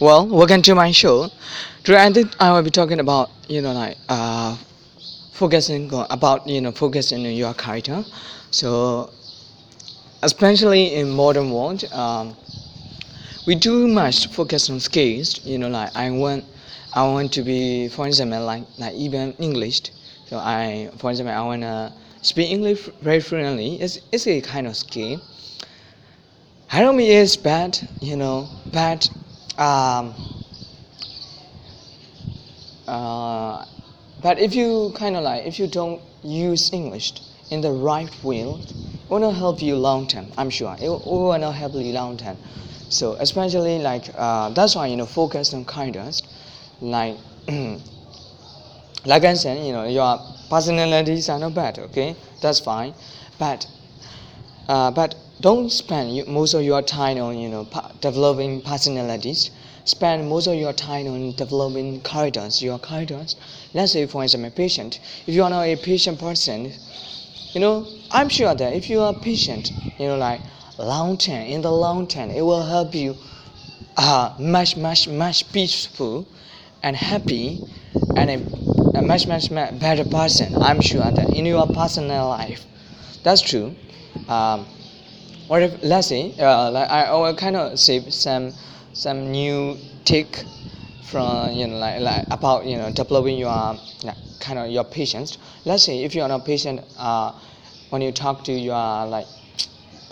Well, welcome to my show. Today, I will be talking about you know like uh, focusing on, about you know focusing on your character. So, especially in modern world, um, we too much focus on skills. You know, like I want I want to be, for example, like like even English. So I, for example, I wanna speak English very fluently. It's it's a kind of skill. I don't mean it's bad, you know, but um, uh, but if you kind of like if you don't use English in the right way, it will not help you long term. I'm sure it will, not help you long term. So especially like uh, that's why you know focus on kindness, like like I said, you know your personalities are not bad. Okay, that's fine, but uh, but don't spend most of your time on you know developing personalities. Spend most of your time on developing characters. Your characters. Let's say, for example, patient. If you are not a patient person, you know I'm sure that if you are patient, you know like long term, in the long term, it will help you uh, much much much peaceful and happy and a, a much much much better person. I'm sure that in your personal life. That's true. Um, or if let's say uh, like I, will kind of say some some new take from you know like, like about you know developing your like, kind of your patience. Let's say if you are not patient uh, when you talk to your like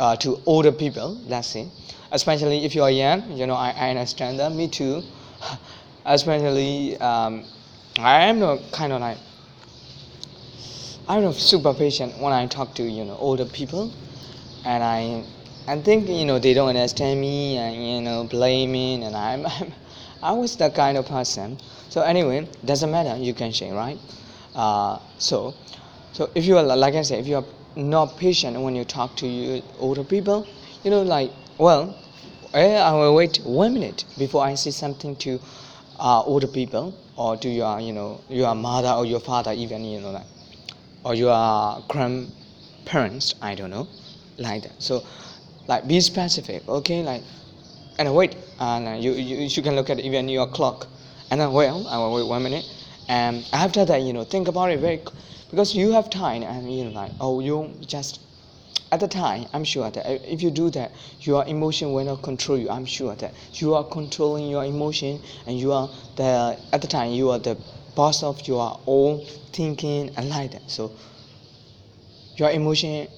uh, to older people let's say especially if you are young you know I, I understand that me too. Especially um, I am not kind of like I'm not super patient when I talk to you know older people and I I think you know they don't understand me and you know blaming and I'm, I'm I was that kind of person. So anyway, doesn't matter. You can say right. Uh, so so if you are like I said, if you are not patient when you talk to you older people, you know like well, eh, I will wait one minute before I say something to uh, older people or to your you know your mother or your father even you know like or your grandparents i don't know like that. So like be specific okay? Like and wait and uh, you, you you can look at even your clock. And then well i will wait one minute. And after that you know think about it very because you have time and you know like oh you just at the time i'm sure that if you do that your emotion will not control you. I'm sure that you are controlling your emotion and you are the at the time you are the boss of your own thinking and like that. So your emotion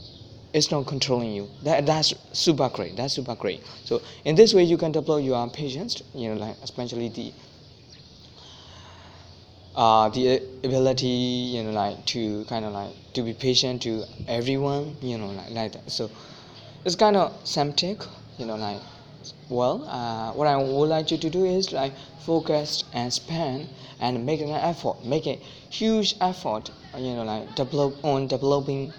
is not controlling you. That, that's super great. That's super great. So in this way you can develop your patience you know like especially the uh, the ability you know like to kind of like to be patient to everyone you know like, like that. So it's kind of something you know like well uh, what i would like you to do is like focus and spend and make an effort. Make a huge effort you know like develop on developing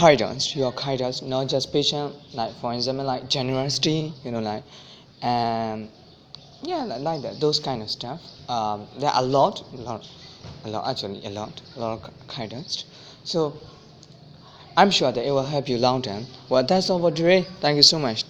guidance your guidance not just patient like for example like generosity you know like and yeah li- like that those kind of stuff. Um, there are a lot a lot a lot actually a lot a lot of guidance. So i'm sure that it will help you long term. Well that's all for today. Thank you so much